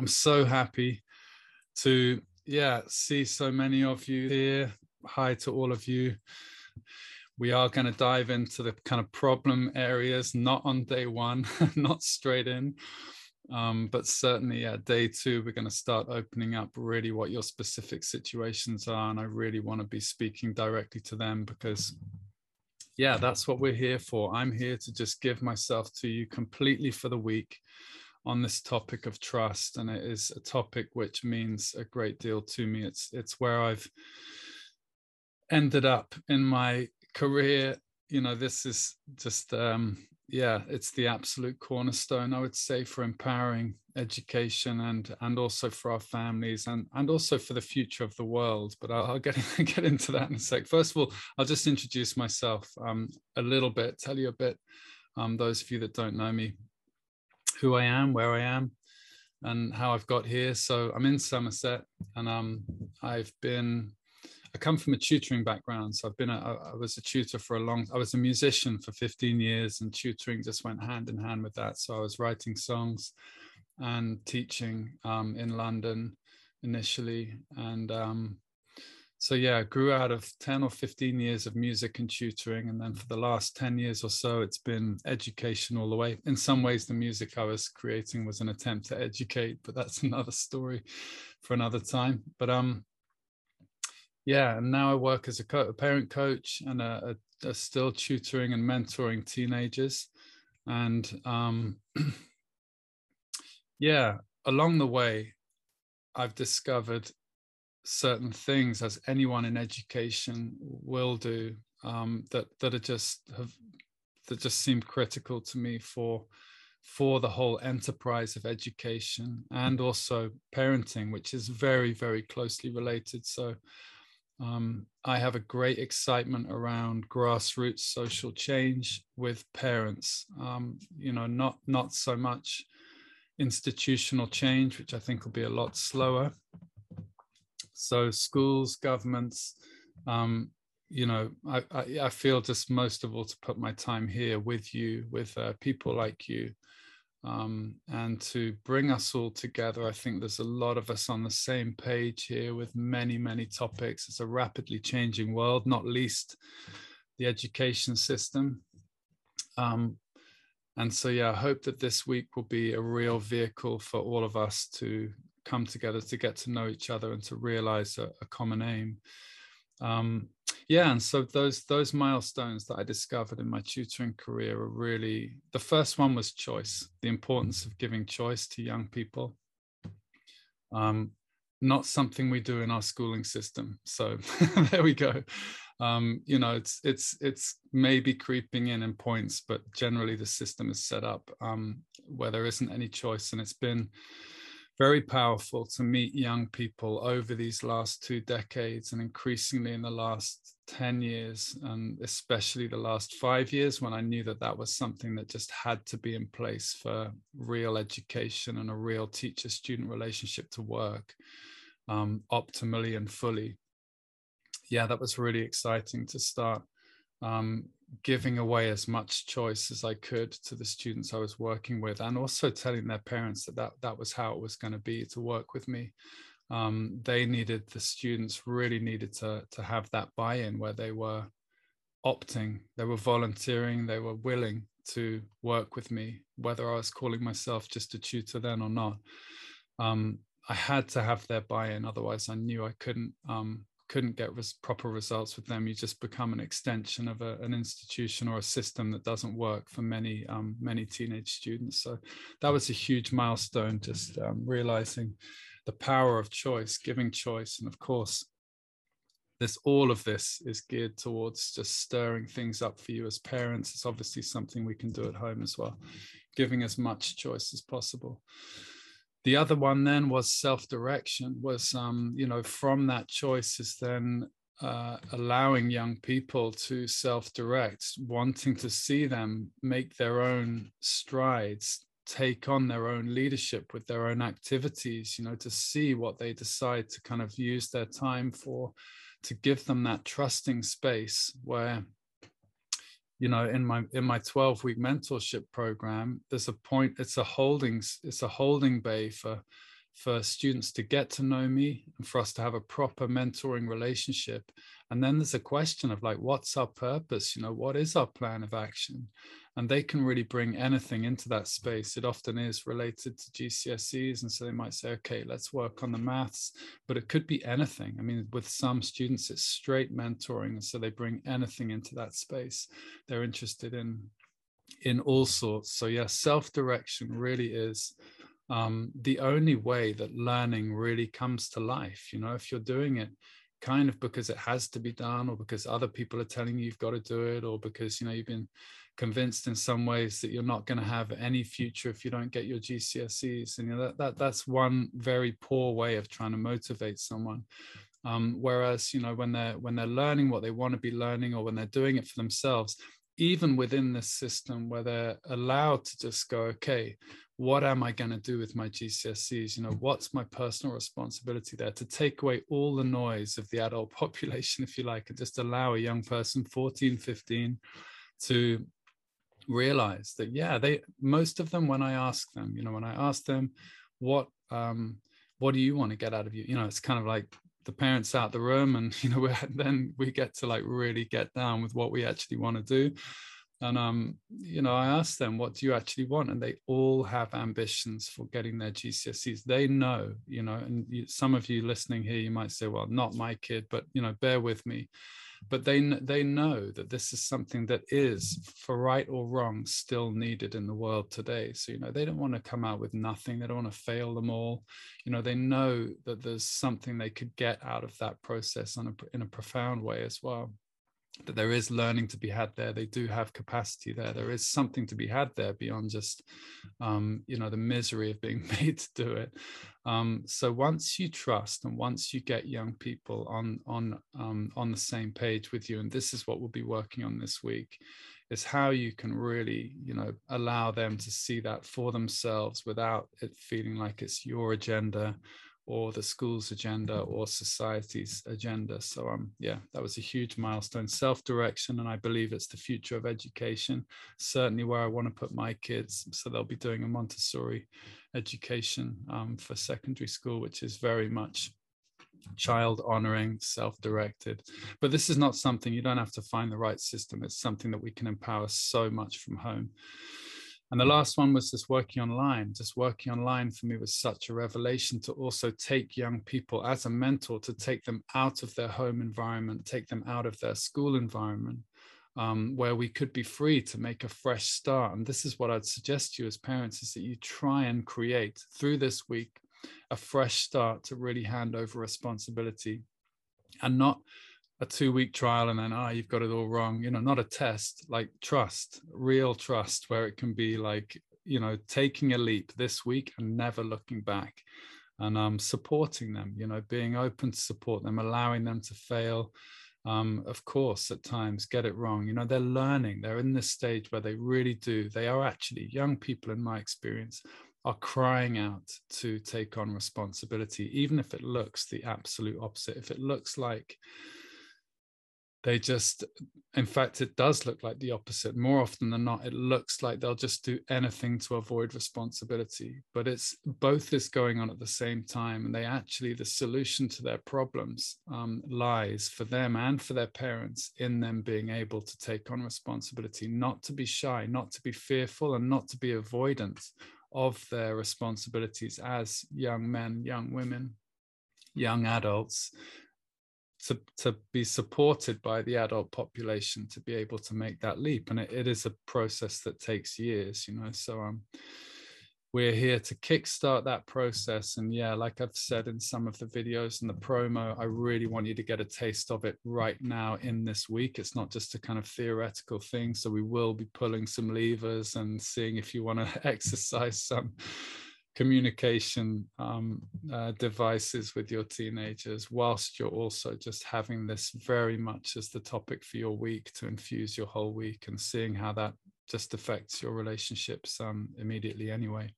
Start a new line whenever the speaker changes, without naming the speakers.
I'm so happy to yeah see so many of you here. Hi to all of you. We are going to dive into the kind of problem areas, not on day one, not straight in, um, but certainly at day two, we're going to start opening up really what your specific situations are. And I really want to be speaking directly to them because yeah, that's what we're here for. I'm here to just give myself to you completely for the week on this topic of trust, and it is a topic which means a great deal to me. It's it's where I've ended up in my career. You know, this is just um, yeah, it's the absolute cornerstone, I would say, for empowering education and and also for our families and and also for the future of the world. But I'll, I'll get get into that in a sec. First of all, I'll just introduce myself um, a little bit, tell you a bit. Um, those of you that don't know me, who I am, where I am, and how I've got here. So I'm in Somerset, and um, I've been I come from a tutoring background, so I've been a, I was a tutor for a long. I was a musician for 15 years, and tutoring just went hand in hand with that. So I was writing songs and teaching um, in London initially, and um, so yeah, I grew out of 10 or 15 years of music and tutoring, and then for the last 10 years or so, it's been education all the way. In some ways, the music I was creating was an attempt to educate, but that's another story for another time. But um yeah, and now I work as a, co- a parent coach and a, a, a, still tutoring and mentoring teenagers. And um, yeah, along the way, I've discovered certain things, as anyone in education will do, um, that that are just have that just seem critical to me for for the whole enterprise of education and also parenting, which is very very closely related. So um, I have a great excitement around grassroots social change with parents. Um, you know, not not so much institutional change, which I think will be a lot slower. So schools, governments, um, you know, I, I, I, feel just most of all to put my time here with you, with uh, people like you, um, and to bring us all together. I think there's a lot of us on the same page here with many, many topics. It's a rapidly changing world, not least the education system. Um, and so, yeah, I hope that this week will be a real vehicle for all of us to come together, to get to know each other, and to realize a, a common aim. Um, yeah and so those those milestones that i discovered in my tutoring career are really the first one was choice the importance of giving choice to young people um, not something we do in our schooling system so there we go um, you know it's it's it's maybe creeping in in points but generally the system is set up um, where there isn't any choice and it's been very powerful to meet young people over these last two decades and increasingly in the last 10 years and especially the last five years when i knew that that was something that just had to be in place for real education and a real teacher student relationship to work um, optimally and fully. Yeah that was really exciting to start um, giving away as much choice as I could to the students I was working with, and also telling their parents that that, that was how it was going to be to work with me. Um, they needed the students really needed to to have that buy-in where they were opting, they were volunteering, they were willing to work with me, whether I was calling myself just a tutor then or not. Um, I had to have their buy-in, otherwise I knew I couldn't um, couldn't get res- proper results with them, you just become an extension of a, an institution or a system that doesn't work for many um, many teenage students. So that was a huge milestone, just um, realizing the power of choice, giving choice, and of course, this all of this is geared towards just stirring things up for you as parents. It's obviously something we can do at home as well, giving as much choice as possible the other one then was self-direction was um, you know from that choice is then uh, allowing young people to self-direct wanting to see them make their own strides take on their own leadership with their own activities you know to see what they decide to kind of use their time for to give them that trusting space where you know in my in my 12 week mentorship program there's a point it's a holdings it's a holding bay for for students to get to know me and for us to have a proper mentoring relationship and then there's a question of like what's our purpose? You know what is our plan of action? And they can really bring anything into that space. It often is related to gcse's and so they might say okay let's work on the maths. But it could be anything. I mean with some students it's straight mentoring and so they bring anything into that space. They're interested in in all sorts. So yeah self-direction really is um, the only way that learning really comes to life. You know if you're doing it kind of because it has to be done or because other people are telling you you've got to do it or because you know you've been convinced in some ways that you're not going to have any future if you don't get your GCSEs and you know that, that that's one very poor way of trying to motivate someone. Um, whereas you know when they're when they're learning what they want to be learning or when they're doing it for themselves even within this system where they're allowed to just go okay what am I going to do with my GCSEs? You know, what's my personal responsibility there to take away all the noise of the adult population, if you like, and just allow a young person, 14, 15, to realize that, yeah, they, most of them, when I ask them, you know, when I ask them, what, um, what do you want to get out of you? You know, it's kind of like the parents out the room and, you know, then we get to like really get down with what we actually want to do and um, you know, I asked them, "What do you actually want?" And they all have ambitions for getting their GCSEs. They know, you know, and you, some of you listening here, you might say, "Well, not my kid," but you know, bear with me. But they they know that this is something that is, for right or wrong, still needed in the world today. So you know, they don't want to come out with nothing. They don't want to fail them all. You know, they know that there's something they could get out of that process on a, in a profound way as well that there is learning to be had there. They do have capacity there. There is something to be had there beyond just um, you know the misery of being made to do it. Um, so once you trust and once you get young people on on um, on the same page with you and this is what we'll be working on this week is how you can really you know allow them to see that for themselves without it feeling like it's your agenda or the school's agenda or society's agenda. So um yeah, that was a huge milestone. Self-direction, and I believe it's the future of education. Certainly where I want to put my kids. So they'll be doing a Montessori education um, for secondary school, which is very much child honoring, self directed. But this is not something you don't have to find the right system. It's something that we can empower so much from home. And the last one was just working online. Just working online for me was such a revelation to also take young people as a mentor, to take them out of their home environment, take them out of their school environment, um, where we could be free to make a fresh start. And this is what I'd suggest to you as parents is that you try and create through this week a fresh start to really hand over responsibility and not a two week trial and then ah oh, you've got it all wrong you know not a test like trust real trust where it can be like you know taking a leap this week and never looking back and um supporting them you know being open to support them allowing them to fail um, of course at times get it wrong you know they're learning they're in this stage where they really do they are actually young people in my experience are crying out to take on responsibility even if it looks the absolute opposite if it looks like they just in fact it does look like the opposite. More often than not it looks like they'll just do anything to avoid responsibility but it's both is going on at the same time and they actually the solution to their problems um, lies for them and for their parents in them being able to take on responsibility not to be shy not to be fearful and not to be avoidant of their responsibilities as young men young women young adults to, to be supported by the adult population to be able to make that leap and it, it is a process that takes years you know so um we're here to kickstart that process and yeah like i've said in some of the videos and the promo i really want you to get a taste of it right now in this week. It's not just a kind of theoretical thing so we will be pulling some levers and seeing if you want to exercise some communication um, uh, devices with your teenagers, whilst you're also just having this very much as the topic for your week to infuse your whole week and seeing how that just affects your relationships um, immediately anyway.